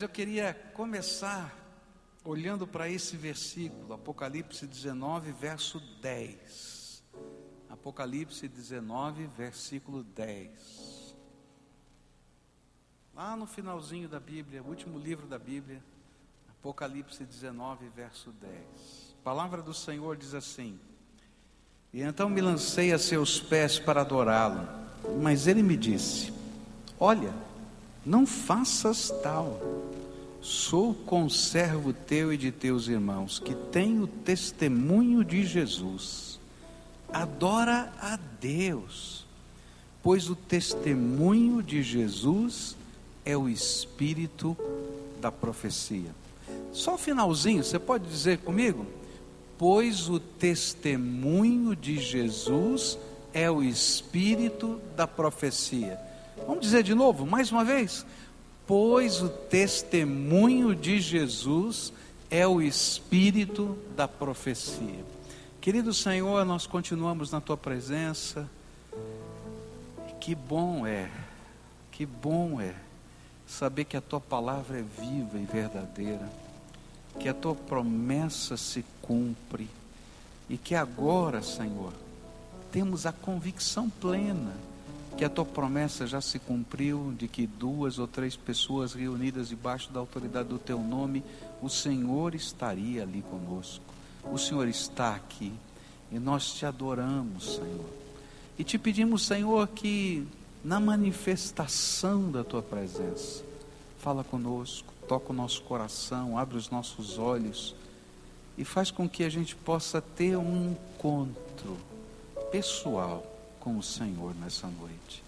Eu queria começar olhando para esse versículo, Apocalipse 19, verso 10. Apocalipse 19, versículo 10. Lá no finalzinho da Bíblia, último livro da Bíblia, Apocalipse 19, verso 10. A palavra do Senhor diz assim: E então me lancei a seus pés para adorá-lo, mas ele me disse: Olha, não faças tal. Sou conservo teu e de teus irmãos, que tem o testemunho de Jesus. Adora a Deus, pois o testemunho de Jesus é o espírito da profecia. Só o finalzinho, você pode dizer comigo? Pois o testemunho de Jesus é o espírito da profecia. Vamos dizer de novo, mais uma vez. Pois o testemunho de Jesus é o espírito da profecia. Querido Senhor, nós continuamos na tua presença. Que bom é, que bom é saber que a tua palavra é viva e verdadeira, que a tua promessa se cumpre e que agora, Senhor, temos a convicção plena que a tua promessa já se cumpriu de que duas ou três pessoas reunidas debaixo da autoridade do teu nome, o Senhor estaria ali conosco. O Senhor está aqui e nós te adoramos, Senhor. E te pedimos, Senhor, que na manifestação da tua presença, fala conosco, toca o nosso coração, abre os nossos olhos e faz com que a gente possa ter um encontro pessoal com o Senhor nessa noite.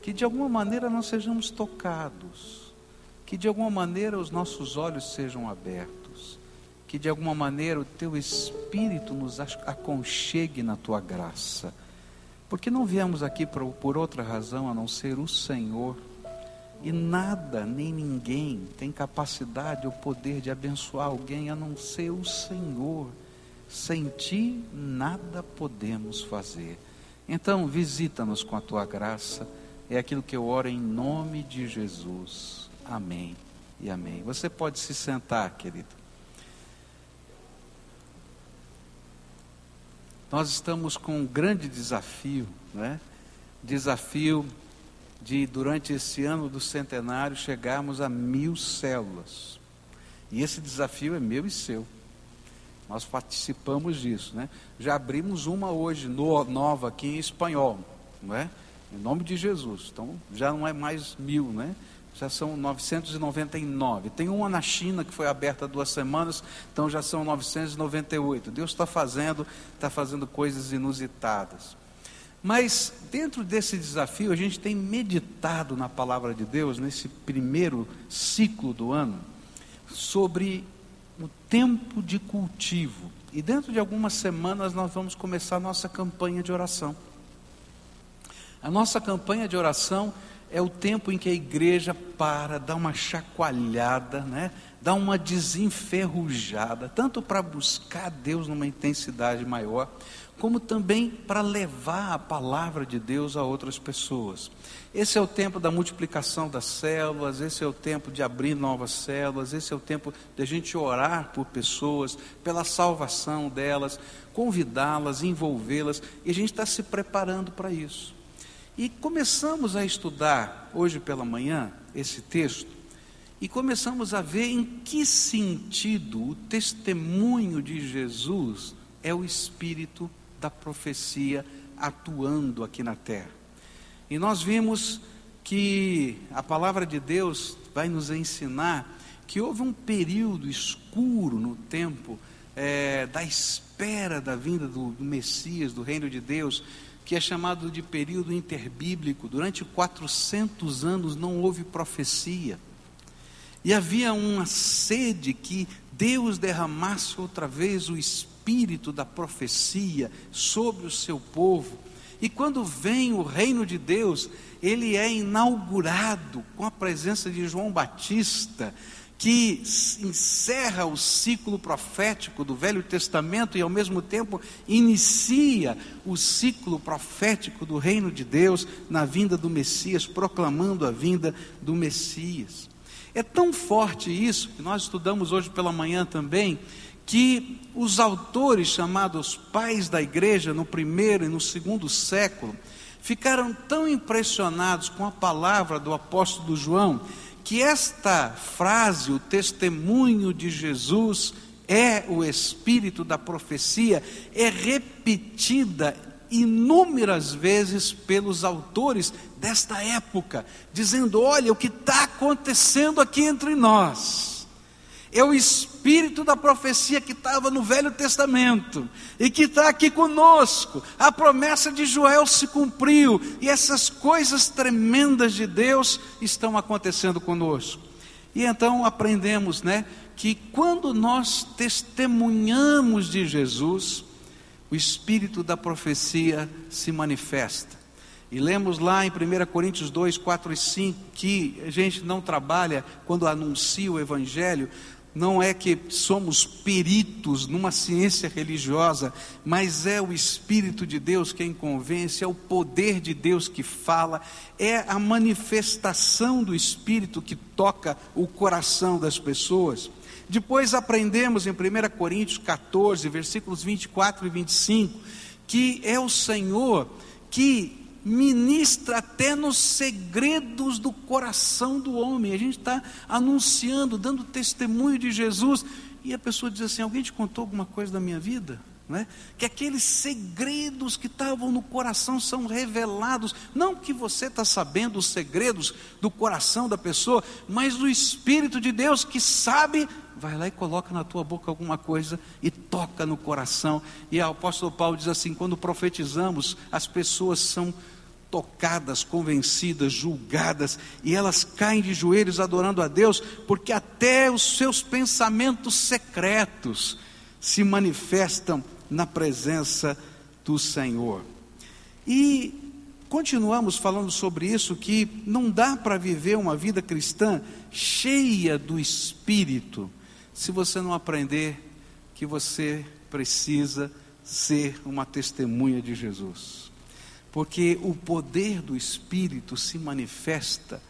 Que de alguma maneira nós sejamos tocados, que de alguma maneira os nossos olhos sejam abertos, que de alguma maneira o teu Espírito nos aconchegue na tua graça. Porque não viemos aqui por, outra razão a não ser o Senhor. E nada, nem ninguém tem capacidade ou poder de abençoar alguém a não ser o Senhor. Sem ti, nada podemos fazer. Então, visita-nos com a tua graça. É aquilo que eu oro em nome de Jesus. Amém e amém. Você pode se sentar, querido. Nós estamos com um grande desafio, né? Desafio de, durante esse ano do centenário, chegarmos a mil células. E esse desafio é meu e seu. Nós participamos disso, né? Já abrimos uma hoje, no, nova aqui em espanhol, não é? Em nome de Jesus. Então, já não é mais mil, né? Já são 999. Tem uma na China que foi aberta há duas semanas, então já são 998. Deus está fazendo, está fazendo coisas inusitadas. Mas dentro desse desafio, a gente tem meditado na palavra de Deus, nesse primeiro ciclo do ano, sobre o tempo de cultivo. E dentro de algumas semanas nós vamos começar a nossa campanha de oração. A nossa campanha de oração é o tempo em que a igreja para, dá uma chacoalhada, né? dá uma desenferrujada, tanto para buscar Deus numa intensidade maior, como também para levar a palavra de Deus a outras pessoas. Esse é o tempo da multiplicação das células, esse é o tempo de abrir novas células, esse é o tempo de a gente orar por pessoas, pela salvação delas, convidá-las, envolvê-las, e a gente está se preparando para isso. E começamos a estudar hoje pela manhã esse texto, e começamos a ver em que sentido o testemunho de Jesus é o Espírito da profecia atuando aqui na terra. E nós vimos que a palavra de Deus vai nos ensinar que houve um período escuro no tempo é, da espera da vinda do, do Messias, do reino de Deus, que é chamado de período interbíblico. Durante 400 anos não houve profecia. E havia uma sede que Deus derramasse outra vez o Espírito espírito da profecia sobre o seu povo. E quando vem o reino de Deus, ele é inaugurado com a presença de João Batista, que encerra o ciclo profético do Velho Testamento e ao mesmo tempo inicia o ciclo profético do reino de Deus na vinda do Messias, proclamando a vinda do Messias. É tão forte isso, que nós estudamos hoje pela manhã também, que os autores chamados pais da igreja no primeiro e no segundo século ficaram tão impressionados com a palavra do apóstolo João que esta frase, o testemunho de Jesus é o espírito da profecia, é repetida inúmeras vezes pelos autores desta época, dizendo: olha, o que está acontecendo aqui entre nós é o espírito da profecia que estava no Velho Testamento e que está aqui conosco. A promessa de Joel se cumpriu e essas coisas tremendas de Deus estão acontecendo conosco. E então aprendemos, né, que quando nós testemunhamos de Jesus, o espírito da profecia se manifesta. E lemos lá em 1 Coríntios 2, 4 e 5 que a gente não trabalha quando anuncia o Evangelho, não é que somos peritos numa ciência religiosa, mas é o Espírito de Deus quem convence, é o poder de Deus que fala, é a manifestação do Espírito que toca o coração das pessoas. Depois aprendemos em 1 Coríntios 14, versículos 24 e 25, que é o Senhor que ministra até nos segredos do coração do homem. A gente está anunciando, dando testemunho de Jesus, e a pessoa diz assim: Alguém te contou alguma coisa da minha vida? É? Que aqueles segredos que estavam no coração são revelados, não que você está sabendo os segredos do coração da pessoa, mas o Espírito de Deus que sabe vai lá e coloca na tua boca alguma coisa e toca no coração. E o apóstolo Paulo diz assim: quando profetizamos, as pessoas são tocadas, convencidas, julgadas, e elas caem de joelhos adorando a Deus, porque até os seus pensamentos secretos se manifestam na presença do Senhor. E continuamos falando sobre isso que não dá para viver uma vida cristã cheia do espírito se você não aprender que você precisa ser uma testemunha de Jesus porque o poder do Espírito se manifesta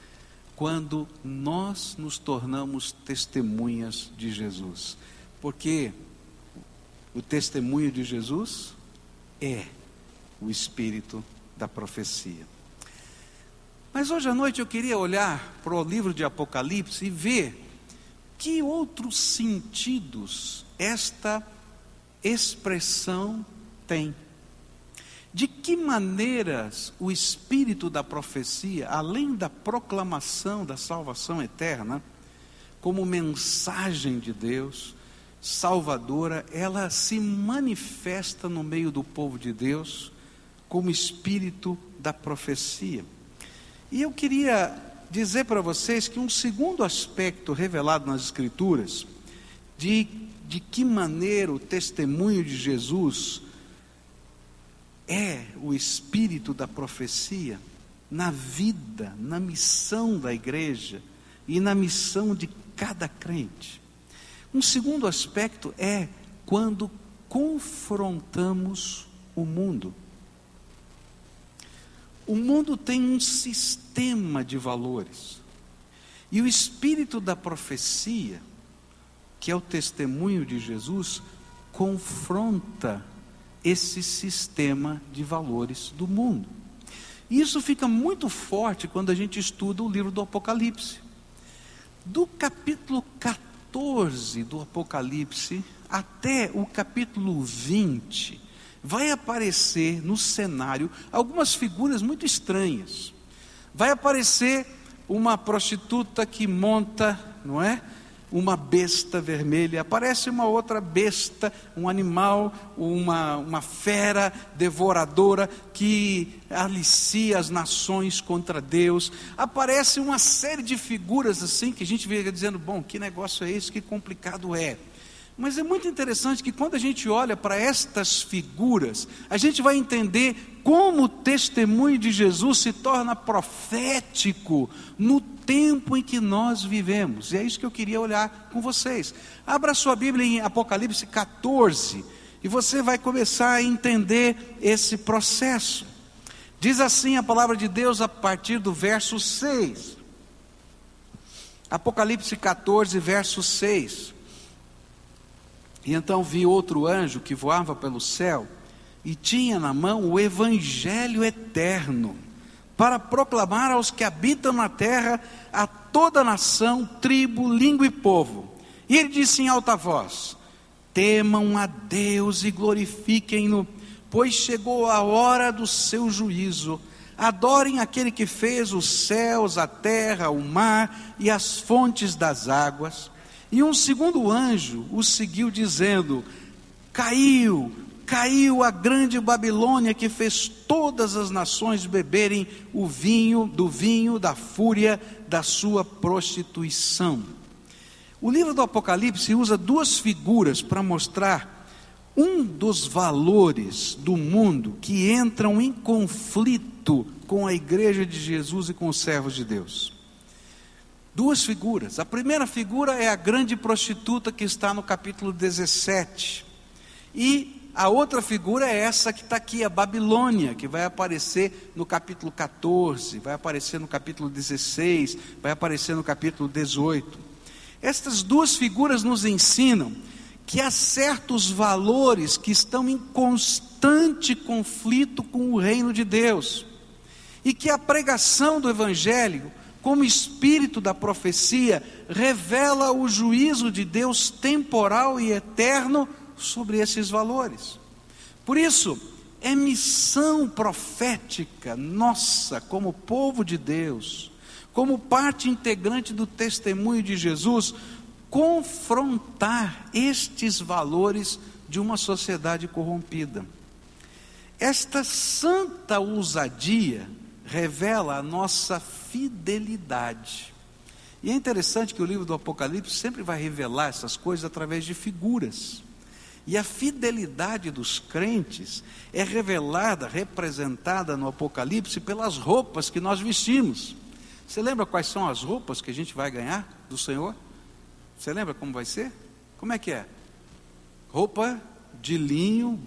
quando nós nos tornamos testemunhas de Jesus. Porque o testemunho de Jesus é o Espírito da profecia. Mas hoje à noite eu queria olhar para o livro de Apocalipse e ver que outros sentidos esta expressão tem. De que maneiras o espírito da profecia, além da proclamação da salvação eterna, como mensagem de Deus, salvadora, ela se manifesta no meio do povo de Deus como espírito da profecia. E eu queria dizer para vocês que um segundo aspecto revelado nas Escrituras, de, de que maneira o testemunho de Jesus é o espírito da profecia na vida, na missão da igreja e na missão de cada crente. Um segundo aspecto é quando confrontamos o mundo. O mundo tem um sistema de valores. E o espírito da profecia, que é o testemunho de Jesus, confronta esse sistema de valores do mundo. Isso fica muito forte quando a gente estuda o livro do Apocalipse. Do capítulo 14 do Apocalipse até o capítulo 20, vai aparecer no cenário algumas figuras muito estranhas. Vai aparecer uma prostituta que monta, não é? uma besta vermelha, aparece uma outra besta, um animal, uma, uma fera devoradora que alicia as nações contra Deus. Aparece uma série de figuras assim que a gente fica dizendo: bom, que negócio é esse, que complicado é. Mas é muito interessante que quando a gente olha para estas figuras, a gente vai entender como o testemunho de Jesus se torna profético no tempo em que nós vivemos. E é isso que eu queria olhar com vocês. Abra sua Bíblia em Apocalipse 14 e você vai começar a entender esse processo. Diz assim a palavra de Deus a partir do verso 6. Apocalipse 14, verso 6. E então vi outro anjo que voava pelo céu e tinha na mão o evangelho eterno para proclamar aos que habitam na terra, a toda nação, tribo, língua e povo. E ele disse em alta voz: Temam a Deus e glorifiquem-no, pois chegou a hora do seu juízo. Adorem aquele que fez os céus, a terra, o mar e as fontes das águas. E um segundo anjo o seguiu, dizendo: Caiu, caiu a grande Babilônia que fez todas as nações beberem o vinho do vinho da fúria da sua prostituição. O livro do Apocalipse usa duas figuras para mostrar um dos valores do mundo que entram em conflito com a igreja de Jesus e com os servos de Deus. Duas figuras. A primeira figura é a grande prostituta que está no capítulo 17. E a outra figura é essa que está aqui, a Babilônia, que vai aparecer no capítulo 14, vai aparecer no capítulo 16, vai aparecer no capítulo 18. Estas duas figuras nos ensinam que há certos valores que estão em constante conflito com o reino de Deus, e que a pregação do Evangelho, como espírito da profecia, revela o juízo de Deus temporal e eterno sobre esses valores. Por isso, é missão profética nossa, como povo de Deus, como parte integrante do testemunho de Jesus, confrontar estes valores de uma sociedade corrompida. Esta santa ousadia revela a nossa fidelidade. E é interessante que o livro do Apocalipse sempre vai revelar essas coisas através de figuras. E a fidelidade dos crentes é revelada, representada no Apocalipse pelas roupas que nós vestimos. Você lembra quais são as roupas que a gente vai ganhar do Senhor? Você lembra como vai ser? Como é que é? Roupa de linho,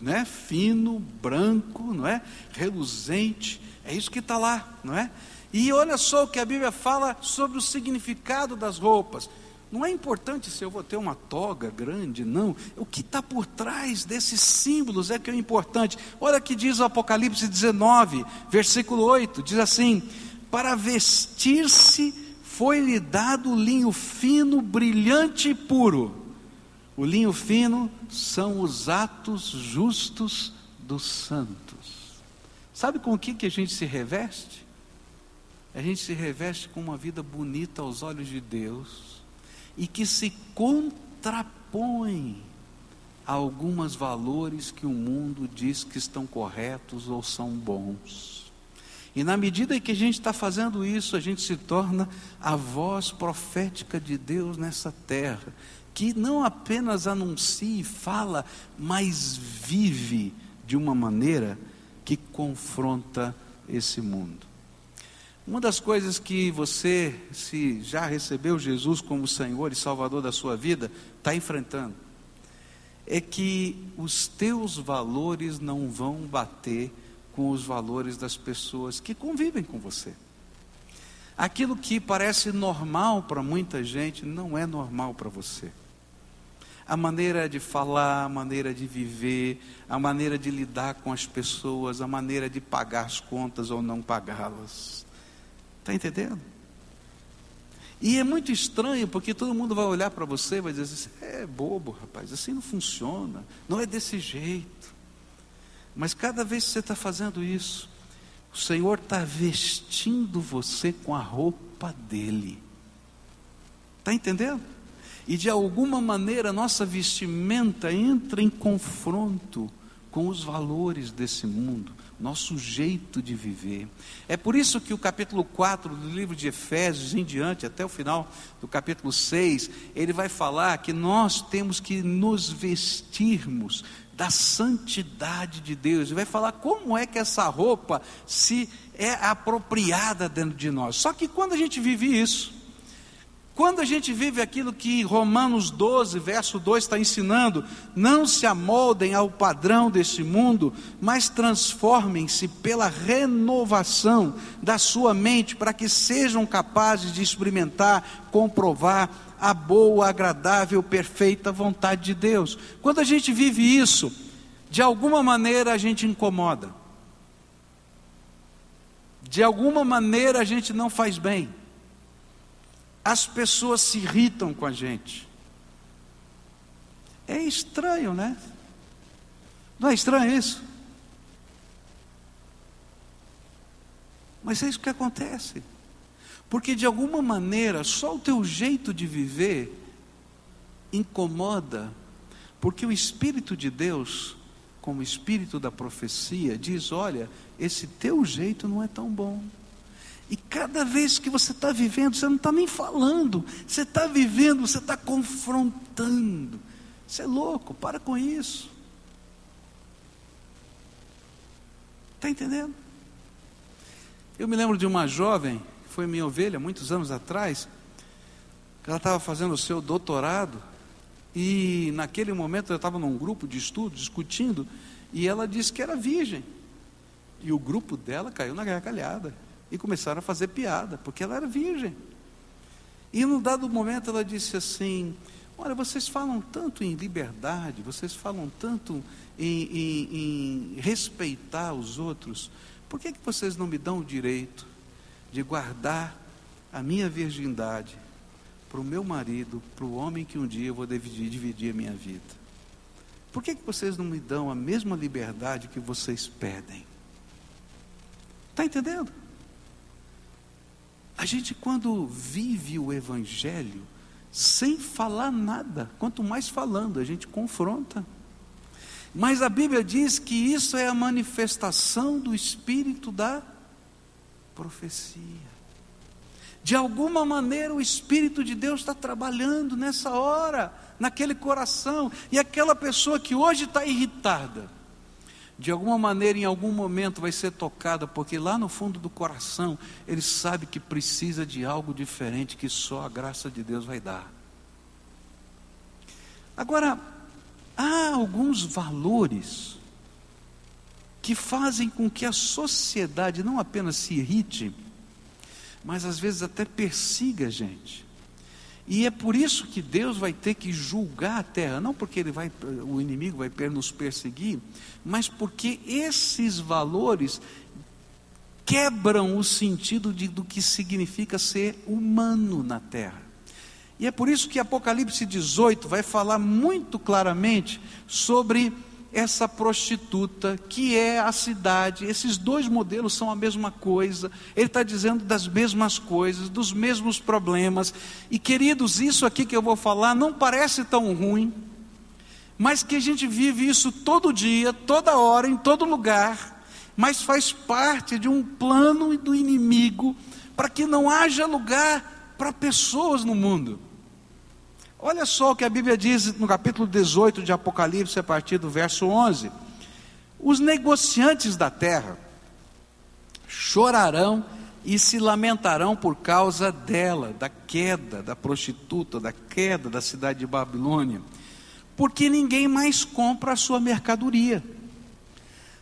né? Fino, branco, não é? Reluzente. É isso que está lá, não é? E olha só o que a Bíblia fala sobre o significado das roupas. Não é importante se eu vou ter uma toga grande, não. O que está por trás desses símbolos é que é importante. Olha que diz o Apocalipse 19, versículo 8: diz assim: Para vestir-se foi-lhe dado linho fino, brilhante e puro. O linho fino são os atos justos dos santos. Sabe com o que, que a gente se reveste? A gente se reveste com uma vida bonita aos olhos de Deus e que se contrapõe a alguns valores que o mundo diz que estão corretos ou são bons. E na medida que a gente está fazendo isso, a gente se torna a voz profética de Deus nessa terra, que não apenas anuncia e fala, mas vive de uma maneira que confronta esse mundo. Uma das coisas que você, se já recebeu Jesus como Senhor e Salvador da sua vida, está enfrentando, é que os teus valores não vão bater com os valores das pessoas que convivem com você. Aquilo que parece normal para muita gente não é normal para você. A maneira de falar, a maneira de viver, a maneira de lidar com as pessoas, a maneira de pagar as contas ou não pagá-las Está entendendo? E é muito estranho, porque todo mundo vai olhar para você e vai dizer assim: é bobo, rapaz, assim não funciona, não é desse jeito. Mas cada vez que você está fazendo isso, o Senhor está vestindo você com a roupa dele. Está entendendo? E de alguma maneira nossa vestimenta entra em confronto com os valores desse mundo nosso jeito de viver. É por isso que o capítulo 4 do livro de Efésios em diante, até o final do capítulo 6, ele vai falar que nós temos que nos vestirmos da santidade de Deus. Ele vai falar como é que essa roupa se é apropriada dentro de nós. Só que quando a gente vive isso, Quando a gente vive aquilo que Romanos 12, verso 2 está ensinando, não se amoldem ao padrão deste mundo, mas transformem-se pela renovação da sua mente, para que sejam capazes de experimentar, comprovar a boa, agradável, perfeita vontade de Deus. Quando a gente vive isso, de alguma maneira a gente incomoda, de alguma maneira a gente não faz bem as pessoas se irritam com a gente. É estranho, né? Não é estranho isso? Mas é isso que acontece. Porque de alguma maneira, só o teu jeito de viver incomoda, porque o Espírito de Deus, como Espírito da profecia, diz: olha, esse teu jeito não é tão bom. E cada vez que você está vivendo, você não está nem falando, você está vivendo, você está confrontando. Você é louco, para com isso. Está entendendo? Eu me lembro de uma jovem, foi minha ovelha muitos anos atrás, que ela estava fazendo o seu doutorado, e naquele momento eu estava num grupo de estudo, discutindo, e ela disse que era virgem. E o grupo dela caiu na gargalhada e começaram a fazer piada, porque ela era virgem. E num dado momento ela disse assim: Olha, vocês falam tanto em liberdade, vocês falam tanto em, em, em respeitar os outros, por que, que vocês não me dão o direito de guardar a minha virgindade para o meu marido, para o homem que um dia eu vou dividir, dividir a minha vida? Por que, que vocês não me dão a mesma liberdade que vocês pedem? Está entendendo? A gente, quando vive o Evangelho, sem falar nada, quanto mais falando, a gente confronta. Mas a Bíblia diz que isso é a manifestação do Espírito da profecia. De alguma maneira o Espírito de Deus está trabalhando nessa hora, naquele coração, e aquela pessoa que hoje está irritada, de alguma maneira, em algum momento, vai ser tocada, porque lá no fundo do coração, ele sabe que precisa de algo diferente que só a graça de Deus vai dar. Agora, há alguns valores que fazem com que a sociedade não apenas se irrite, mas às vezes até persiga a gente. E é por isso que Deus vai ter que julgar a terra, não porque ele vai, o inimigo vai nos perseguir, mas porque esses valores quebram o sentido de, do que significa ser humano na terra. E é por isso que Apocalipse 18 vai falar muito claramente sobre essa prostituta, que é a cidade. Esses dois modelos são a mesma coisa. Ele está dizendo das mesmas coisas, dos mesmos problemas. E queridos, isso aqui que eu vou falar não parece tão ruim, mas que a gente vive isso todo dia, toda hora, em todo lugar, mas faz parte de um plano do inimigo para que não haja lugar para pessoas no mundo. Olha só o que a Bíblia diz no capítulo 18 de Apocalipse, a partir do verso 11: Os negociantes da terra chorarão e se lamentarão por causa dela, da queda da prostituta, da queda da cidade de Babilônia, porque ninguém mais compra a sua mercadoria.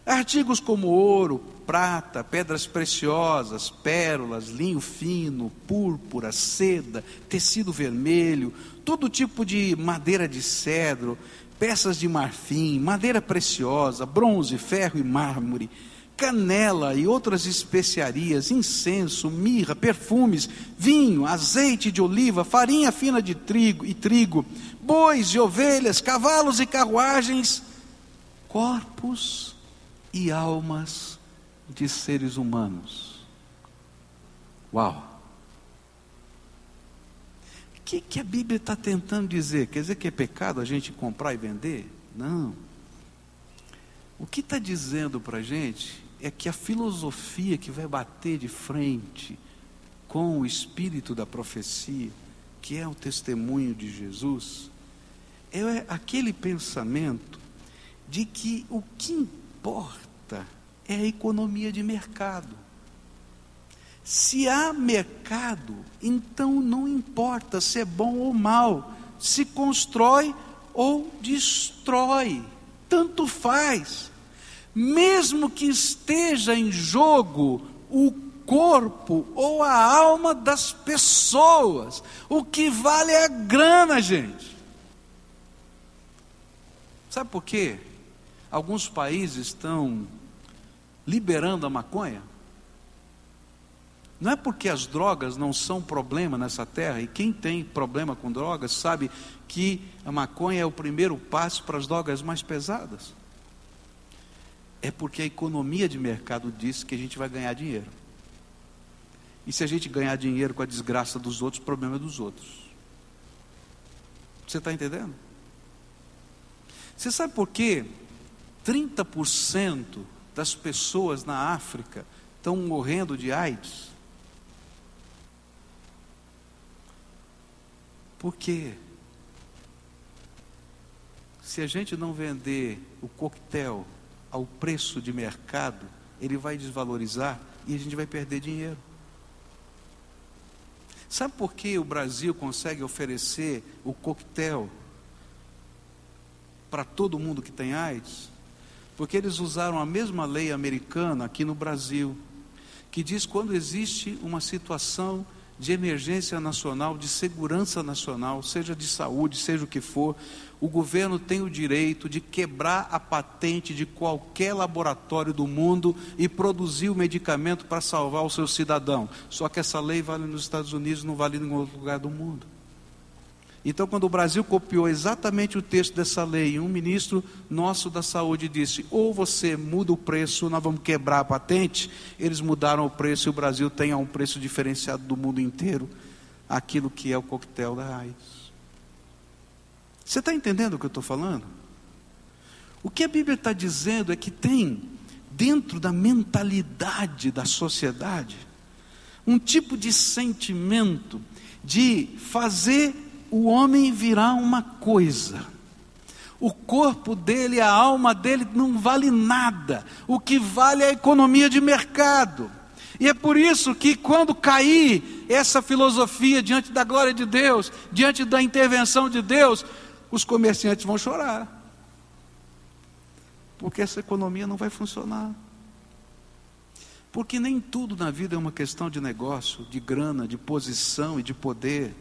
Artigos como ouro, prata, pedras preciosas, pérolas, linho fino, púrpura, seda, tecido vermelho, todo tipo de madeira de cedro, peças de marfim, madeira preciosa, bronze, ferro e mármore, canela e outras especiarias, incenso, mirra, perfumes, vinho, azeite de oliva, farinha fina de trigo e trigo, bois e ovelhas, cavalos e carruagens, corpos e almas de seres humanos. Uau! que, que a Bíblia está tentando dizer? Quer dizer que é pecado a gente comprar e vender? Não. O que está dizendo para a gente é que a filosofia que vai bater de frente com o espírito da profecia, que é o testemunho de Jesus, é aquele pensamento de que o que importa é a economia de mercado. Se há mercado, então não importa se é bom ou mal, se constrói ou destrói, tanto faz. Mesmo que esteja em jogo o corpo ou a alma das pessoas, o que vale é a grana, gente. Sabe por quê? Alguns países estão liberando a maconha. Não é porque as drogas não são problema nessa terra, e quem tem problema com drogas sabe que a maconha é o primeiro passo para as drogas mais pesadas. É porque a economia de mercado diz que a gente vai ganhar dinheiro. E se a gente ganhar dinheiro com a desgraça dos outros, o problema é dos outros. Você está entendendo? Você sabe por quê? 30% das pessoas na África estão morrendo de AIDS? Por quê? Se a gente não vender o coquetel ao preço de mercado, ele vai desvalorizar e a gente vai perder dinheiro. Sabe por que o Brasil consegue oferecer o coquetel para todo mundo que tem AIDS? Porque eles usaram a mesma lei americana aqui no Brasil, que diz quando existe uma situação de emergência nacional, de segurança nacional, seja de saúde, seja o que for, o governo tem o direito de quebrar a patente de qualquer laboratório do mundo e produzir o medicamento para salvar o seu cidadão. Só que essa lei vale nos Estados Unidos, não vale em outro lugar do mundo. Então, quando o Brasil copiou exatamente o texto dessa lei, um ministro nosso da saúde disse: ou você muda o preço, nós vamos quebrar a patente. Eles mudaram o preço e o Brasil tem a um preço diferenciado do mundo inteiro aquilo que é o coquetel da AIDS. Você está entendendo o que eu estou falando? O que a Bíblia está dizendo é que tem dentro da mentalidade da sociedade um tipo de sentimento de fazer o homem virá uma coisa. O corpo dele, a alma dele não vale nada. O que vale é a economia de mercado. E é por isso que quando cair essa filosofia diante da glória de Deus, diante da intervenção de Deus, os comerciantes vão chorar. Porque essa economia não vai funcionar. Porque nem tudo na vida é uma questão de negócio, de grana, de posição e de poder.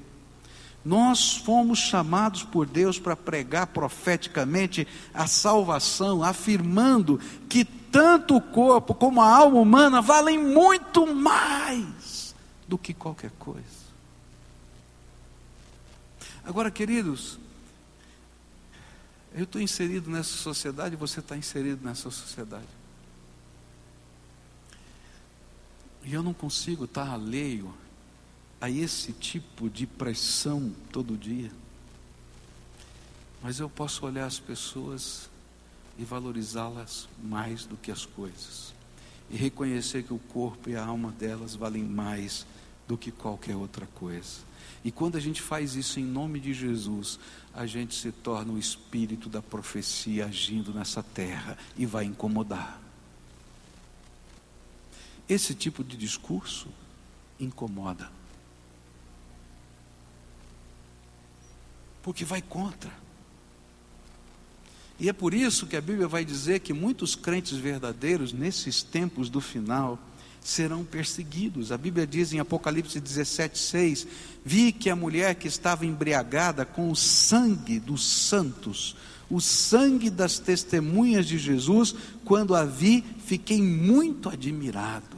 Nós fomos chamados por Deus para pregar profeticamente a salvação, afirmando que tanto o corpo como a alma humana valem muito mais do que qualquer coisa. Agora, queridos, eu estou inserido nessa sociedade você está inserido nessa sociedade. E eu não consigo estar alheio a esse tipo de pressão todo dia. Mas eu posso olhar as pessoas e valorizá-las mais do que as coisas. E reconhecer que o corpo e a alma delas valem mais do que qualquer outra coisa. E quando a gente faz isso em nome de Jesus, a gente se torna o espírito da profecia agindo nessa terra e vai incomodar. Esse tipo de discurso incomoda. Porque vai contra. E é por isso que a Bíblia vai dizer que muitos crentes verdadeiros, nesses tempos do final, serão perseguidos. A Bíblia diz em Apocalipse 17, 6: Vi que a mulher que estava embriagada com o sangue dos santos, o sangue das testemunhas de Jesus, quando a vi, fiquei muito admirado.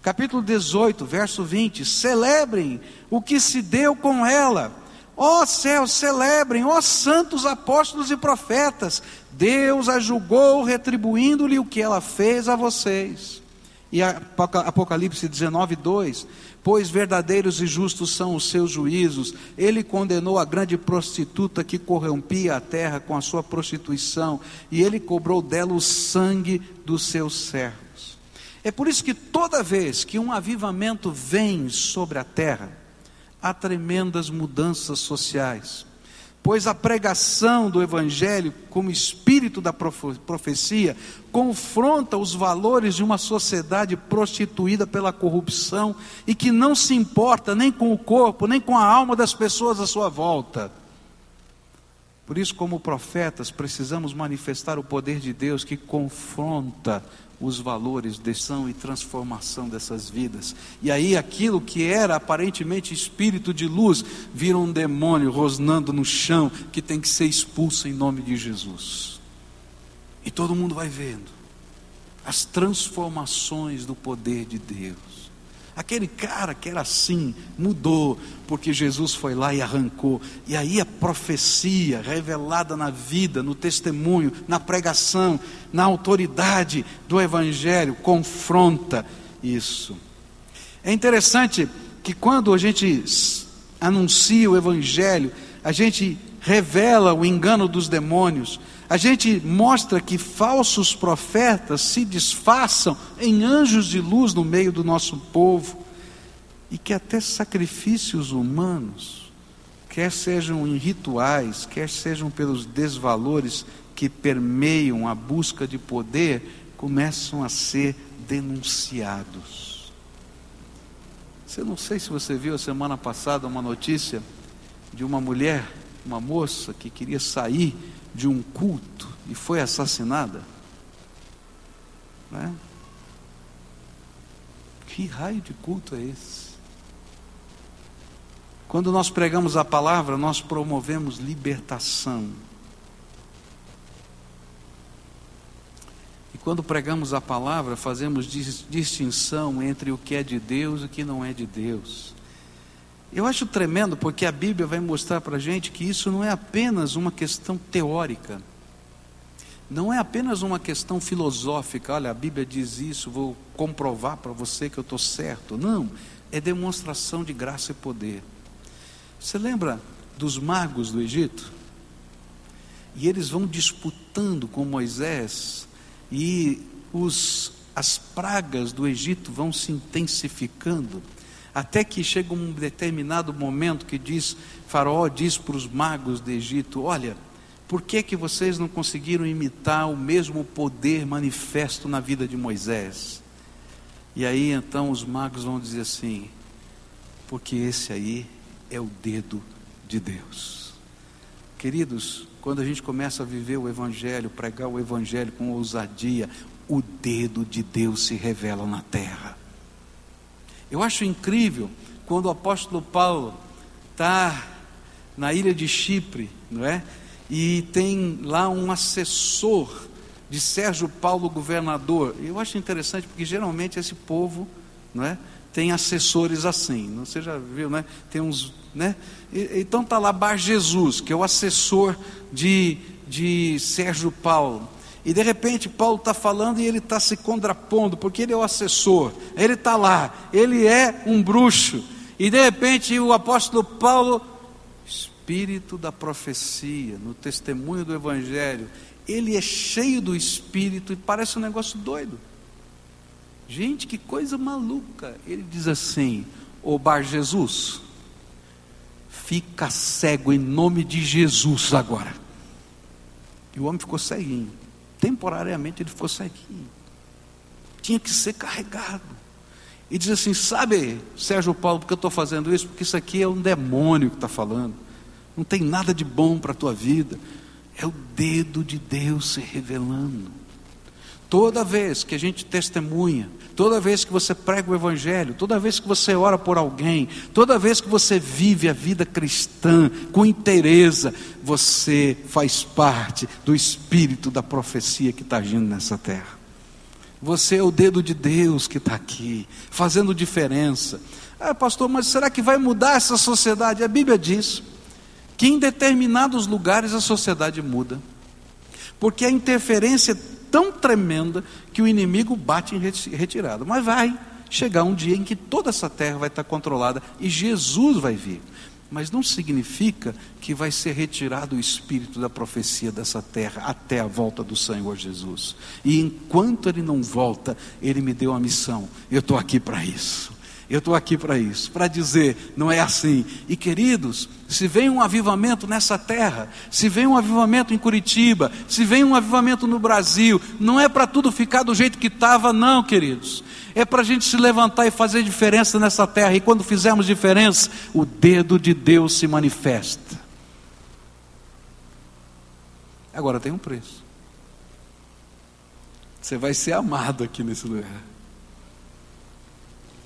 Capítulo 18, verso 20: Celebrem o que se deu com ela Ó oh, céus, celebrem, ó oh, santos apóstolos e profetas, Deus a julgou, retribuindo-lhe o que ela fez a vocês. E Apocalipse 19, 2: Pois verdadeiros e justos são os seus juízos, ele condenou a grande prostituta que corrompia a terra com a sua prostituição, e ele cobrou dela o sangue dos seus servos. É por isso que toda vez que um avivamento vem sobre a terra, há tremendas mudanças sociais. pois a pregação do Evangelho, como espírito da profecia, confronta os valores de uma sociedade prostituída pela corrupção e que não se importa nem com o corpo, nem com a alma das pessoas à sua volta. Por isso, como profetas, precisamos manifestar o poder de Deus que confronta os valores de ação e transformação dessas vidas. E aí aquilo que era aparentemente espírito de luz vira um demônio rosnando no chão que tem que ser expulso em nome de Jesus. E todo mundo vai vendo as transformações do poder de Deus. Aquele cara que era assim, mudou, porque Jesus foi lá e arrancou. E aí a profecia revelada na vida, no testemunho, na pregação, na autoridade do Evangelho, confronta isso. É interessante que quando a gente anuncia o Evangelho, a gente revela o engano dos demônios, a gente mostra que falsos profetas se disfarçam em anjos de luz no meio do nosso povo e que até sacrifícios humanos, quer sejam em rituais, quer sejam pelos desvalores que permeiam a busca de poder, começam a ser denunciados. Você não sei se você viu a semana passada uma notícia de uma mulher, uma moça que queria sair de um culto e foi assassinada? Né? Que raio de culto é esse? Quando nós pregamos a palavra, nós promovemos libertação. E quando pregamos a palavra, fazemos distinção entre o que é de Deus e o que não é de Deus. Eu acho tremendo porque a Bíblia vai mostrar para a gente que isso não é apenas uma questão teórica, não é apenas uma questão filosófica. Olha, a Bíblia diz isso, vou comprovar para você que eu estou certo. Não, é demonstração de graça e poder. Você lembra dos magos do Egito? E eles vão disputando com Moisés, e os, as pragas do Egito vão se intensificando até que chega um determinado momento que diz, Faraó diz para os magos do Egito: Olha, por que, que vocês não conseguiram imitar o mesmo poder manifesto na vida de Moisés? E aí então os magos vão dizer assim: porque esse aí é o dedo de Deus. Queridos, quando a gente começa a viver o Evangelho, pregar o Evangelho com ousadia, o dedo de Deus se revela na terra. Eu acho incrível quando o apóstolo Paulo está na ilha de Chipre, não é? E tem lá um assessor de Sérgio Paulo, governador. Eu acho interessante porque geralmente esse povo, não é? Tem assessores assim. Você já viu, né? Tem uns, né? Então tá lá Bar Jesus, que é o assessor de, de Sérgio Paulo. E de repente Paulo está falando e ele está se contrapondo, porque ele é o assessor, ele está lá, ele é um bruxo. E de repente o apóstolo Paulo, espírito da profecia, no testemunho do Evangelho, ele é cheio do espírito e parece um negócio doido. Gente, que coisa maluca. Ele diz assim: Ô Bar Jesus, fica cego em nome de Jesus agora. E o homem ficou ceguinho temporariamente ele ficou ceguinho. Tinha que ser carregado. E diz assim: Sabe, Sérgio Paulo, porque eu estou fazendo isso? Porque isso aqui é um demônio que está falando. Não tem nada de bom para a tua vida. É o dedo de Deus se revelando. Toda vez que a gente testemunha, toda vez que você prega o Evangelho, toda vez que você ora por alguém, toda vez que você vive a vida cristã com inteireza, você faz parte do espírito da profecia que está agindo nessa terra. Você é o dedo de Deus que está aqui, fazendo diferença. Ah, pastor, mas será que vai mudar essa sociedade? A Bíblia diz que em determinados lugares a sociedade muda, porque a interferência tão tremenda que o inimigo bate em retirada. Mas vai chegar um dia em que toda essa terra vai estar controlada e Jesus vai vir. Mas não significa que vai ser retirado o espírito da profecia dessa terra até a volta do Senhor Jesus. E enquanto ele não volta, ele me deu a missão. Eu estou aqui para isso. Eu estou aqui para isso, para dizer, não é assim. E queridos, se vem um avivamento nessa terra, se vem um avivamento em Curitiba, se vem um avivamento no Brasil, não é para tudo ficar do jeito que estava, não, queridos. É para a gente se levantar e fazer diferença nessa terra. E quando fizermos diferença, o dedo de Deus se manifesta. Agora tem um preço. Você vai ser amado aqui nesse lugar.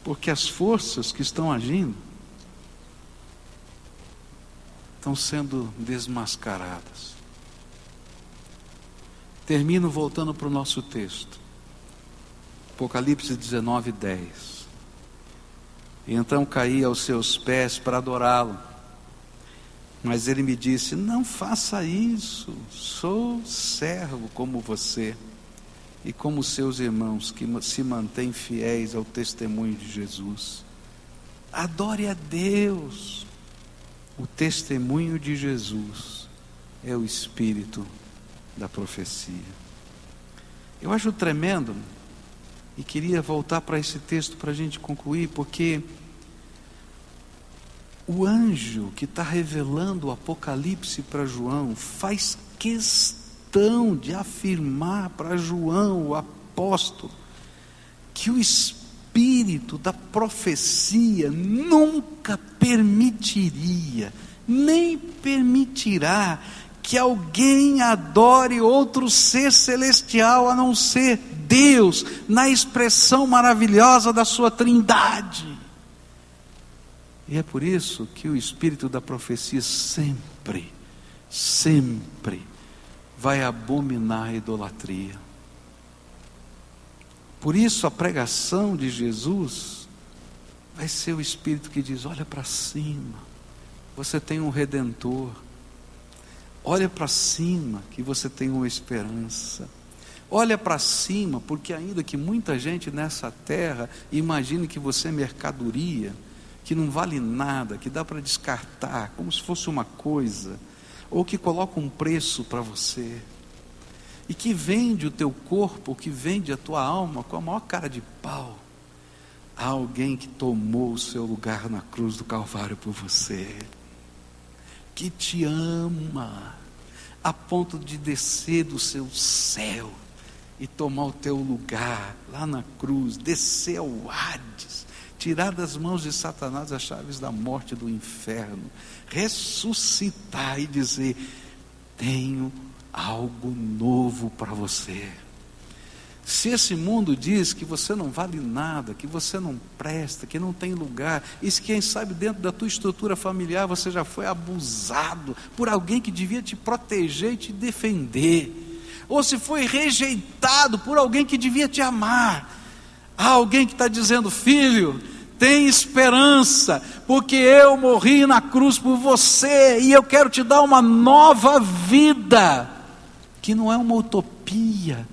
Porque as forças que estão agindo estão sendo desmascaradas. Termino voltando para o nosso texto. Apocalipse 19, 10. E então caí aos seus pés para adorá-lo. Mas ele me disse: Não faça isso, sou servo como você e como seus irmãos que se mantêm fiéis ao testemunho de Jesus. Adore a Deus. O testemunho de Jesus é o espírito da profecia. Eu acho tremendo, e queria voltar para esse texto para a gente concluir, porque o anjo que está revelando o Apocalipse para João faz questão questão de afirmar para João, o apóstolo, que o espírito da profecia nunca permitiria, nem permitirá que alguém adore outro ser celestial a não ser Deus, na expressão maravilhosa da sua trindade. E é por isso que o espírito da profecia sempre, sempre vai abominar a idolatria. Por isso a pregação de Jesus vai ser o Espírito que diz: olha para cima, você tem um redentor. Olha para cima, que você tem uma esperança. Olha para cima, porque ainda que muita gente nessa terra imagine que você é mercadoria, que não vale nada, que dá para descartar, como se fosse uma coisa ou que coloca um preço para você, e que vende o teu corpo, que vende a tua alma com a maior cara de pau, há alguém que tomou o seu lugar na cruz do Calvário por você, que te ama, a ponto de descer do seu céu e tomar o teu lugar lá na cruz, descer ao Hades, tirar das mãos de Satanás as chaves da morte do inferno, ressuscitar e dizer: Tenho algo novo para você. Se esse mundo diz que você não vale nada, que você não presta, que não tem lugar, e se quem sabe dentro da tua estrutura familiar você já foi abusado por alguém que devia te proteger e te defender, ou se foi rejeitado por alguém que devia te amar, há alguém que está dizendo, filho, tem esperança, porque eu morri na cruz por você e eu quero te dar uma nova vida, que não é uma utopia,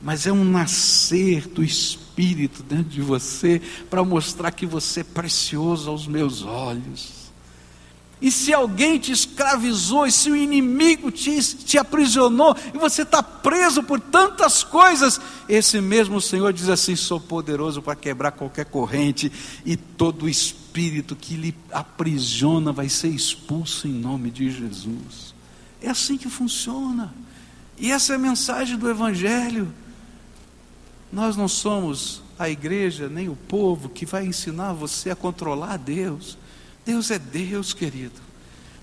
mas é um nascer do Espírito dentro de você, para mostrar que você é precioso aos meus olhos. E se alguém te escravizou, e se o inimigo te, te aprisionou, e você está preso por tantas coisas, esse mesmo Senhor diz assim: sou poderoso para quebrar qualquer corrente, e todo espírito que lhe aprisiona vai ser expulso em nome de Jesus. É assim que funciona. E essa é a mensagem do Evangelho. Nós não somos a igreja, nem o povo que vai ensinar você a controlar Deus. Deus é Deus, querido.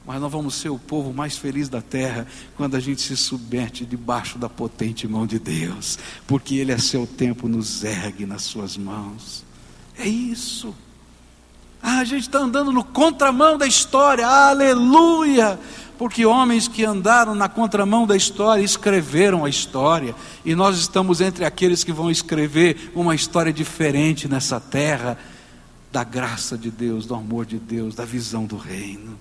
Mas nós vamos ser o povo mais feliz da terra quando a gente se submete debaixo da potente mão de Deus, porque Ele a seu tempo nos ergue nas suas mãos. É isso. Ah, a gente está andando no contramão da história, aleluia! Porque homens que andaram na contramão da história escreveram a história, e nós estamos entre aqueles que vão escrever uma história diferente nessa terra da graça de Deus, do amor de Deus, da visão do reino.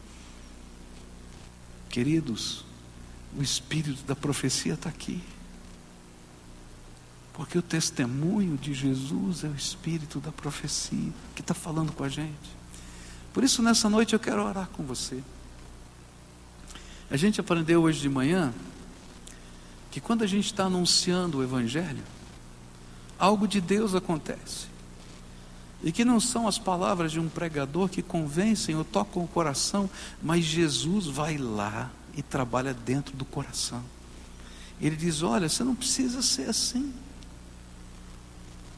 Queridos, o espírito da profecia está aqui. Porque o testemunho de Jesus é o espírito da profecia que está falando com a gente. Por isso, nessa noite eu quero orar com você. A gente aprendeu hoje de manhã que quando a gente está anunciando o Evangelho, algo de Deus acontece. E que não são as palavras de um pregador que convencem ou tocam o coração, mas Jesus vai lá e trabalha dentro do coração. Ele diz: Olha, você não precisa ser assim.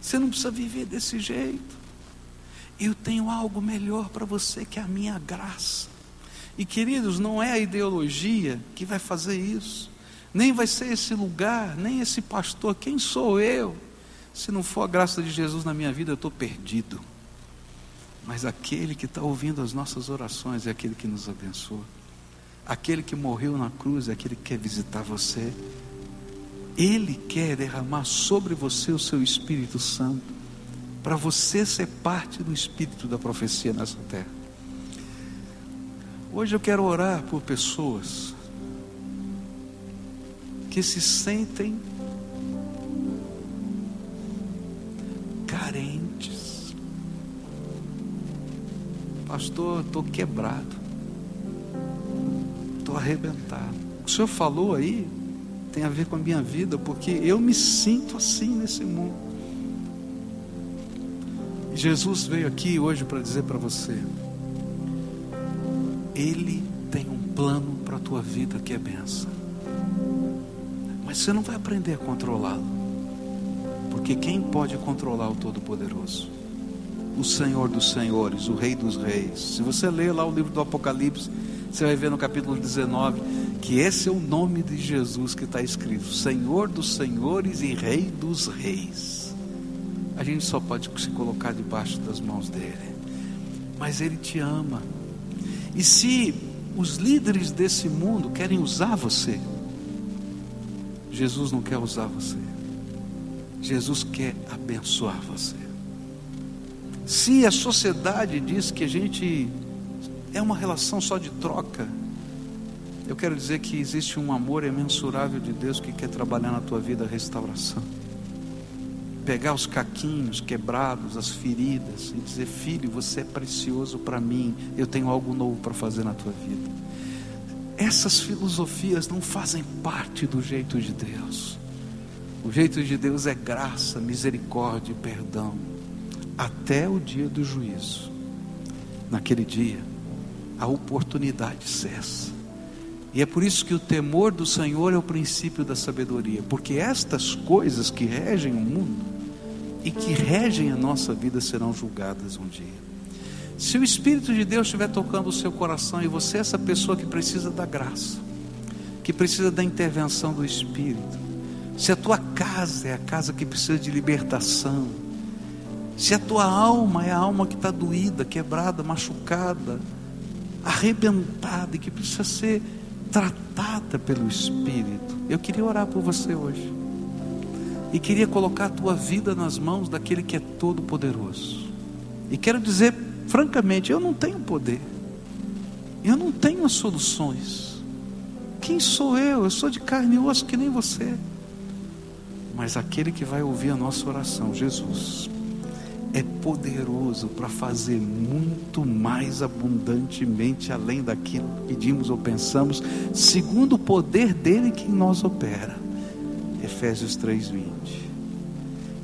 Você não precisa viver desse jeito. Eu tenho algo melhor para você que a minha graça. E queridos, não é a ideologia que vai fazer isso, nem vai ser esse lugar, nem esse pastor. Quem sou eu? Se não for a graça de Jesus na minha vida, eu estou perdido. Mas aquele que está ouvindo as nossas orações é aquele que nos abençoa. Aquele que morreu na cruz é aquele que quer visitar você. Ele quer derramar sobre você o seu Espírito Santo, para você ser parte do Espírito da profecia nessa terra. Hoje eu quero orar por pessoas que se sentem Pastor, estou quebrado, estou arrebentado. O senhor falou aí, tem a ver com a minha vida, porque eu me sinto assim nesse mundo. Jesus veio aqui hoje para dizer para você: ele tem um plano para a tua vida que é benção. Mas você não vai aprender a controlá-lo. Porque quem pode controlar o Todo-Poderoso? O Senhor dos Senhores, o Rei dos Reis. Se você ler lá o livro do Apocalipse, você vai ver no capítulo 19 que esse é o nome de Jesus que está escrito: Senhor dos Senhores e Rei dos Reis. A gente só pode se colocar debaixo das mãos dele. Mas ele te ama. E se os líderes desse mundo querem usar você, Jesus não quer usar você. Jesus quer abençoar você. Se a sociedade diz que a gente é uma relação só de troca, eu quero dizer que existe um amor imensurável de Deus que quer trabalhar na tua vida a restauração pegar os caquinhos quebrados, as feridas, e dizer: Filho, você é precioso para mim, eu tenho algo novo para fazer na tua vida. Essas filosofias não fazem parte do jeito de Deus. O jeito de Deus é graça, misericórdia e perdão, até o dia do juízo. Naquele dia, a oportunidade cessa. E é por isso que o temor do Senhor é o princípio da sabedoria, porque estas coisas que regem o mundo e que regem a nossa vida serão julgadas um dia. Se o Espírito de Deus estiver tocando o seu coração e você é essa pessoa que precisa da graça, que precisa da intervenção do Espírito, se a tua casa é a casa que precisa de libertação, se a tua alma é a alma que está doída, quebrada, machucada, arrebentada e que precisa ser tratada pelo Espírito, eu queria orar por você hoje e queria colocar a tua vida nas mãos daquele que é todo poderoso. E quero dizer francamente, eu não tenho poder. Eu não tenho as soluções. Quem sou eu? Eu sou de carne e osso que nem você. Mas aquele que vai ouvir a nossa oração, Jesus, é poderoso para fazer muito mais abundantemente além daquilo que pedimos ou pensamos, segundo o poder dele que em nós opera. Efésios 3:20.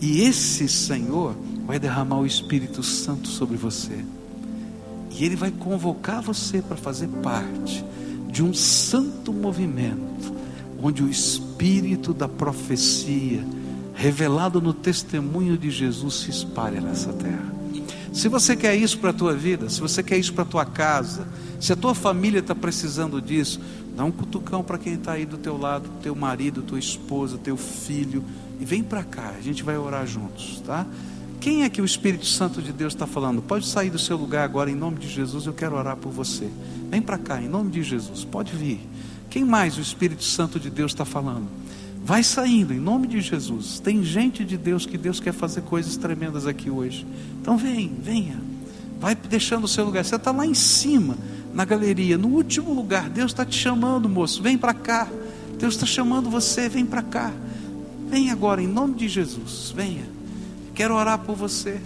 E esse Senhor vai derramar o Espírito Santo sobre você. E ele vai convocar você para fazer parte de um santo movimento, onde o Espírito da profecia, revelado no testemunho de Jesus, se espalha nessa terra. Se você quer isso para a tua vida, se você quer isso para a tua casa, se a tua família está precisando disso, dá um cutucão para quem está aí do teu lado, teu marido, tua esposa, teu filho, e vem para cá, a gente vai orar juntos, tá? Quem é que o Espírito Santo de Deus está falando? Pode sair do seu lugar agora, em nome de Jesus, eu quero orar por você. Vem para cá, em nome de Jesus, pode vir. Quem mais o Espírito Santo de Deus está falando? Vai saindo, em nome de Jesus. Tem gente de Deus que Deus quer fazer coisas tremendas aqui hoje. Então vem, venha. Vai deixando o seu lugar. Você está lá em cima, na galeria, no último lugar. Deus está te chamando, moço. Vem para cá. Deus está chamando você, vem para cá. Vem agora, em nome de Jesus. Venha. Quero orar por você.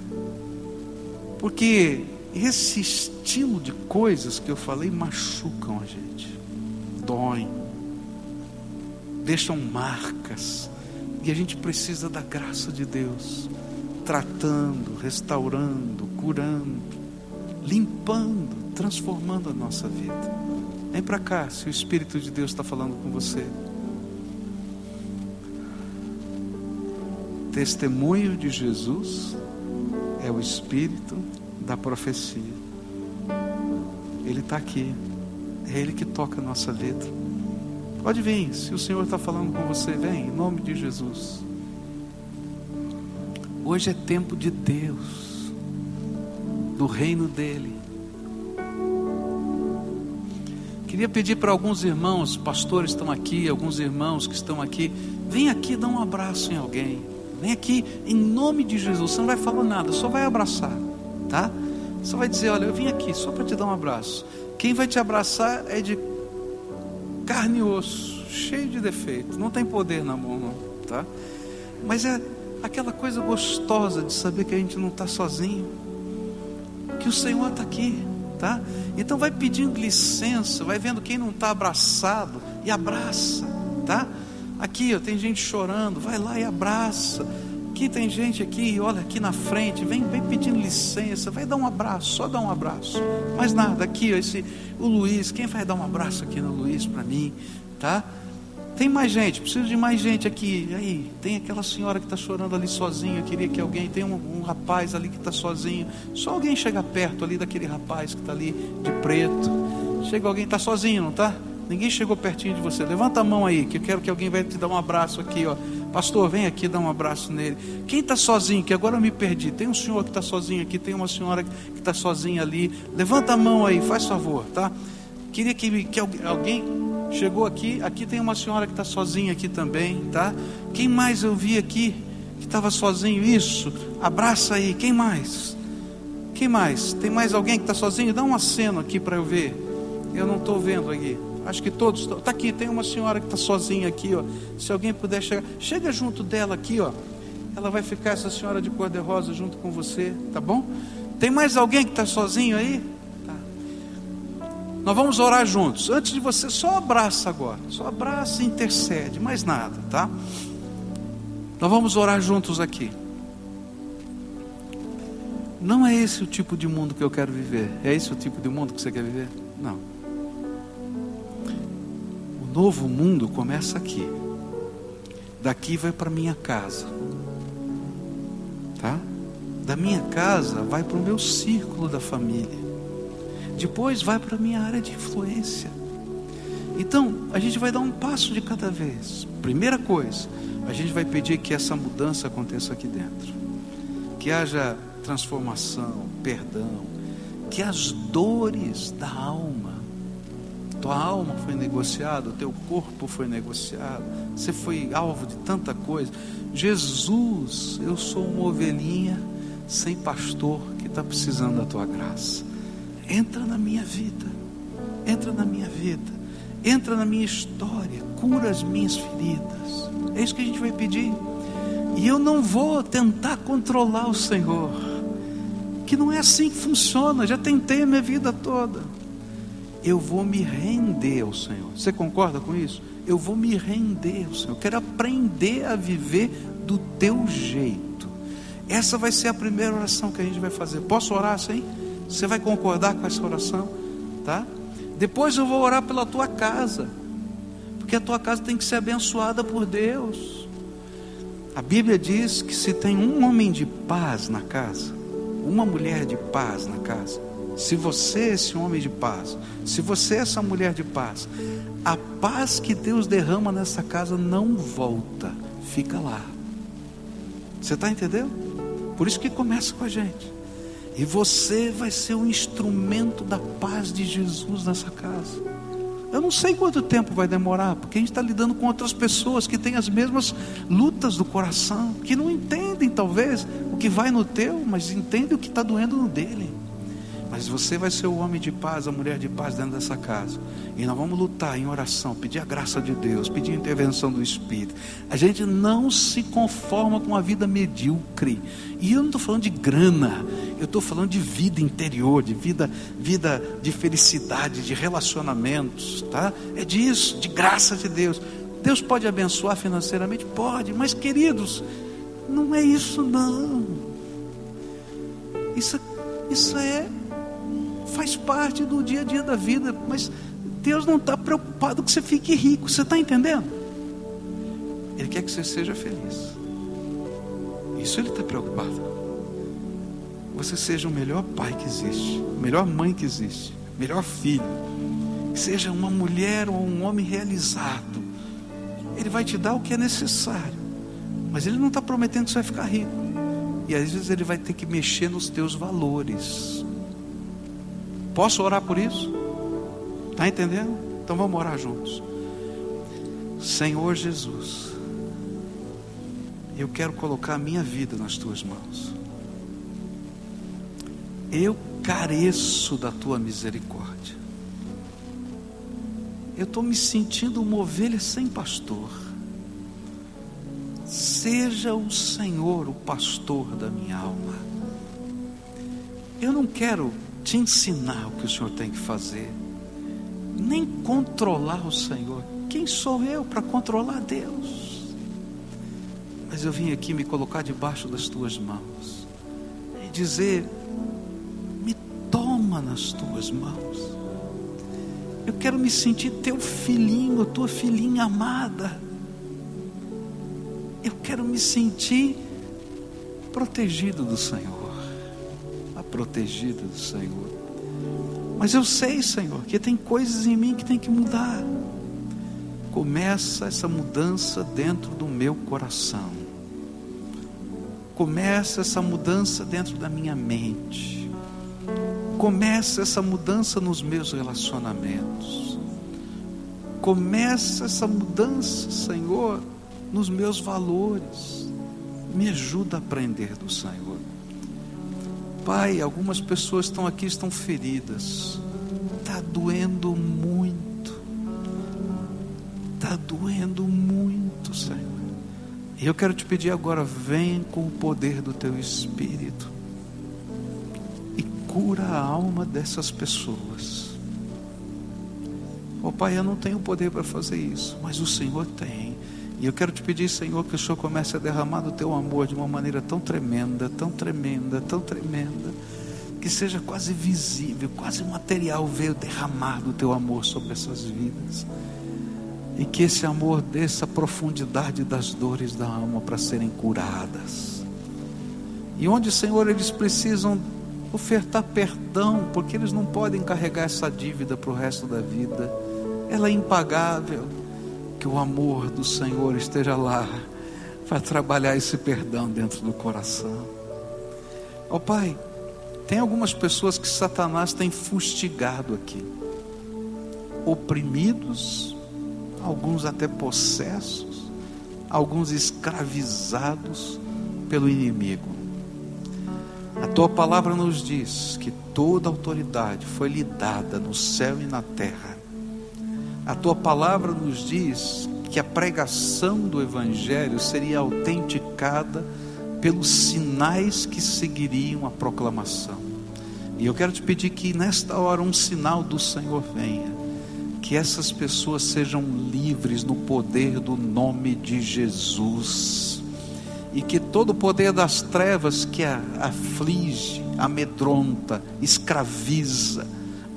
Porque esse estilo de coisas que eu falei machucam a gente, doem deixam marcas. E a gente precisa da graça de Deus, tratando, restaurando, curando, limpando, transformando a nossa vida. Vem para cá, se o Espírito de Deus está falando com você. Testemunho de Jesus é o Espírito da profecia. Ele está aqui. É Ele que toca a nossa vida. Pode vir, se o Senhor está falando com você, vem, em nome de Jesus. Hoje é tempo de Deus, do reino dEle. Queria pedir para alguns irmãos, pastores estão aqui, alguns irmãos que estão aqui, vem aqui dar um abraço em alguém. Vem aqui em nome de Jesus. Você não vai falar nada, só vai abraçar, tá? Só vai dizer, olha, eu vim aqui só para te dar um abraço. Quem vai te abraçar é de carne e osso, cheio de defeito, não tem poder na mão, não, tá? Mas é aquela coisa gostosa de saber que a gente não está sozinho, que o Senhor está aqui, tá? Então vai pedindo licença, vai vendo quem não está abraçado e abraça, tá? Aqui, ó, tem gente chorando, vai lá e abraça. Aqui tem gente aqui, olha aqui na frente, vem, vem pedindo licença, vai dar um abraço, só dá um abraço. Mais nada, aqui, esse, o Luiz, quem vai dar um abraço aqui no Luiz para mim, tá? Tem mais gente, preciso de mais gente aqui. Aí, tem aquela senhora que está chorando ali sozinha. Queria que alguém. Tem um, um rapaz ali que está sozinho. Só alguém chega perto ali daquele rapaz que está ali de preto. Chega alguém, está sozinho, não está? Ninguém chegou pertinho de você. Levanta a mão aí, que eu quero que alguém vai te dar um abraço aqui, ó. Pastor, vem aqui dar um abraço nele. Quem está sozinho, que agora eu me perdi. Tem um senhor que está sozinho aqui, tem uma senhora que está sozinha ali. Levanta a mão aí, faz favor, tá? Queria que, que alguém chegou aqui. Aqui tem uma senhora que está sozinha aqui também, tá? Quem mais eu vi aqui que estava sozinho? Isso, abraça aí. Quem mais? Quem mais? Tem mais alguém que está sozinho? Dá um aceno aqui para eu ver. Eu não estou vendo aqui. Acho que todos. Está aqui, tem uma senhora que está sozinha aqui, ó. Se alguém puder chegar, chega junto dela aqui, ó. Ela vai ficar essa senhora de cor de rosa junto com você, tá bom? Tem mais alguém que está sozinho aí? Tá. Nós vamos orar juntos. Antes de você, só abraça agora. Só abraça e intercede, mais nada, tá? Nós vamos orar juntos aqui. Não é esse o tipo de mundo que eu quero viver. É esse o tipo de mundo que você quer viver? Não novo mundo começa aqui. Daqui vai para minha casa. Tá? Da minha casa vai para o meu círculo da família. Depois vai para a minha área de influência. Então, a gente vai dar um passo de cada vez. Primeira coisa, a gente vai pedir que essa mudança aconteça aqui dentro. Que haja transformação, perdão, que as dores da alma tua alma foi negociada, o teu corpo foi negociado, você foi alvo de tanta coisa. Jesus, eu sou uma ovelhinha sem pastor que está precisando da tua graça. Entra na minha vida, entra na minha vida, entra na minha história, cura as minhas feridas. É isso que a gente vai pedir. E eu não vou tentar controlar o Senhor, que não é assim que funciona. Já tentei a minha vida toda eu vou me render ao Senhor. Você concorda com isso? Eu vou me render ao Senhor. Eu quero aprender a viver do teu jeito. Essa vai ser a primeira oração que a gente vai fazer. Posso orar assim? Você vai concordar com essa oração? Tá? Depois eu vou orar pela tua casa. Porque a tua casa tem que ser abençoada por Deus. A Bíblia diz que se tem um homem de paz na casa, uma mulher de paz na casa, se você é esse homem de paz, se você é essa mulher de paz, a paz que Deus derrama nessa casa não volta, fica lá. Você está entendendo? Por isso que começa com a gente. E você vai ser o instrumento da paz de Jesus nessa casa. Eu não sei quanto tempo vai demorar, porque a gente está lidando com outras pessoas que têm as mesmas lutas do coração, que não entendem talvez o que vai no teu, mas entendem o que está doendo no dele. Mas você vai ser o homem de paz, a mulher de paz dentro dessa casa. E nós vamos lutar em oração, pedir a graça de Deus, pedir a intervenção do Espírito. A gente não se conforma com a vida medíocre. E eu não estou falando de grana, eu estou falando de vida interior, de vida, vida de felicidade, de relacionamentos, tá? É disso, de graça de Deus. Deus pode abençoar financeiramente? Pode, mas queridos, não é isso não. Isso, isso é faz parte do dia a dia da vida, mas Deus não está preocupado que você fique rico, você está entendendo? Ele quer que você seja feliz. Isso Ele está preocupado. Você seja o melhor pai que existe, melhor mãe que existe, melhor filho. Seja uma mulher ou um homem realizado. Ele vai te dar o que é necessário. Mas Ele não está prometendo que você vai ficar rico. E às vezes Ele vai ter que mexer nos teus valores. Posso orar por isso? Está entendendo? Então vamos orar juntos. Senhor Jesus, eu quero colocar a minha vida nas tuas mãos. Eu careço da tua misericórdia. Eu estou me sentindo uma ovelha sem pastor. Seja o Senhor o pastor da minha alma. Eu não quero te ensinar o que o Senhor tem que fazer, nem controlar o Senhor. Quem sou eu para controlar Deus? Mas eu vim aqui me colocar debaixo das tuas mãos e dizer: me toma nas tuas mãos. Eu quero me sentir teu filhinho, tua filhinha amada. Eu quero me sentir protegido do Senhor protegida do Senhor. Mas eu sei, Senhor, que tem coisas em mim que tem que mudar. Começa essa mudança dentro do meu coração. Começa essa mudança dentro da minha mente. Começa essa mudança nos meus relacionamentos. Começa essa mudança, Senhor, nos meus valores. Me ajuda a aprender do Senhor. Pai, algumas pessoas estão aqui, estão feridas. Está doendo muito. Está doendo muito, Senhor. E eu quero te pedir agora, vem com o poder do teu Espírito e cura a alma dessas pessoas. Oh Pai, eu não tenho poder para fazer isso, mas o Senhor tem. E eu quero te pedir, Senhor, que o Senhor comece a derramar do teu amor de uma maneira tão tremenda, tão tremenda, tão tremenda, que seja quase visível, quase material ver derramar do teu amor sobre essas vidas. E que esse amor desça a profundidade das dores da alma para serem curadas. E onde, Senhor, eles precisam ofertar perdão, porque eles não podem carregar essa dívida para o resto da vida. Ela é impagável que o amor do Senhor esteja lá para trabalhar esse perdão dentro do coração. Ó oh, Pai, tem algumas pessoas que Satanás tem fustigado aqui, oprimidos, alguns até possessos, alguns escravizados pelo inimigo. A tua palavra nos diz que toda autoridade foi lhe dada no céu e na terra a tua palavra nos diz que a pregação do Evangelho seria autenticada pelos sinais que seguiriam a proclamação. E eu quero te pedir que nesta hora um sinal do Senhor venha, que essas pessoas sejam livres no poder do nome de Jesus, e que todo o poder das trevas que a aflige, amedronta, escraviza,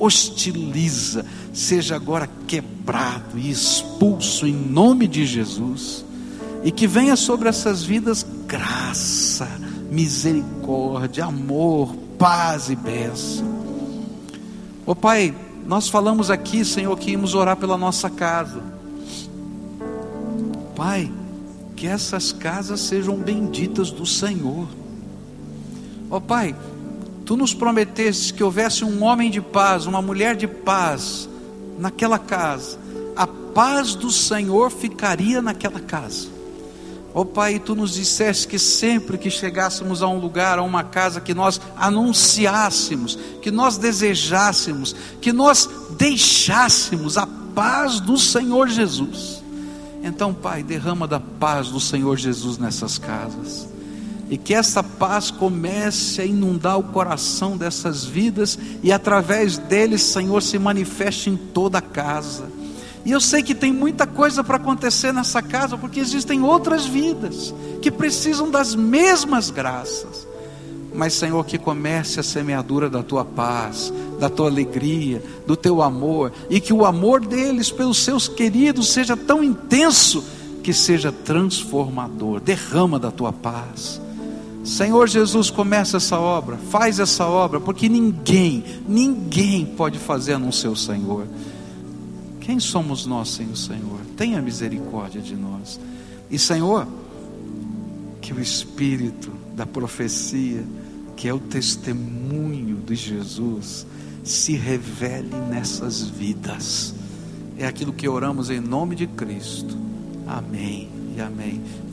hostiliza, seja agora quebrado e expulso em nome de Jesus, e que venha sobre essas vidas graça, misericórdia, amor, paz e bênção. Ô Pai, nós falamos aqui, Senhor, que íamos orar pela nossa casa. Pai, que essas casas sejam benditas do Senhor. Ó Pai, Tu nos prometeste que houvesse um homem de paz, uma mulher de paz naquela casa. A paz do Senhor ficaria naquela casa. Ó oh, Pai, tu nos disseste que sempre que chegássemos a um lugar, a uma casa, que nós anunciássemos, que nós desejássemos, que nós deixássemos a paz do Senhor Jesus. Então, Pai, derrama da paz do Senhor Jesus nessas casas e que essa paz comece a inundar o coração dessas vidas e através deles, Senhor, se manifeste em toda a casa. E eu sei que tem muita coisa para acontecer nessa casa, porque existem outras vidas que precisam das mesmas graças. mas Senhor, que comece a semeadura da tua paz, da tua alegria, do teu amor, e que o amor deles pelos seus queridos seja tão intenso que seja transformador. Derrama da tua paz. Senhor Jesus, começa essa obra, faz essa obra, porque ninguém, ninguém pode fazer a não ser o Senhor. Quem somos nós sem o Senhor? Tenha misericórdia de nós. E Senhor, que o Espírito da profecia, que é o testemunho de Jesus, se revele nessas vidas. É aquilo que oramos em nome de Cristo. Amém e amém.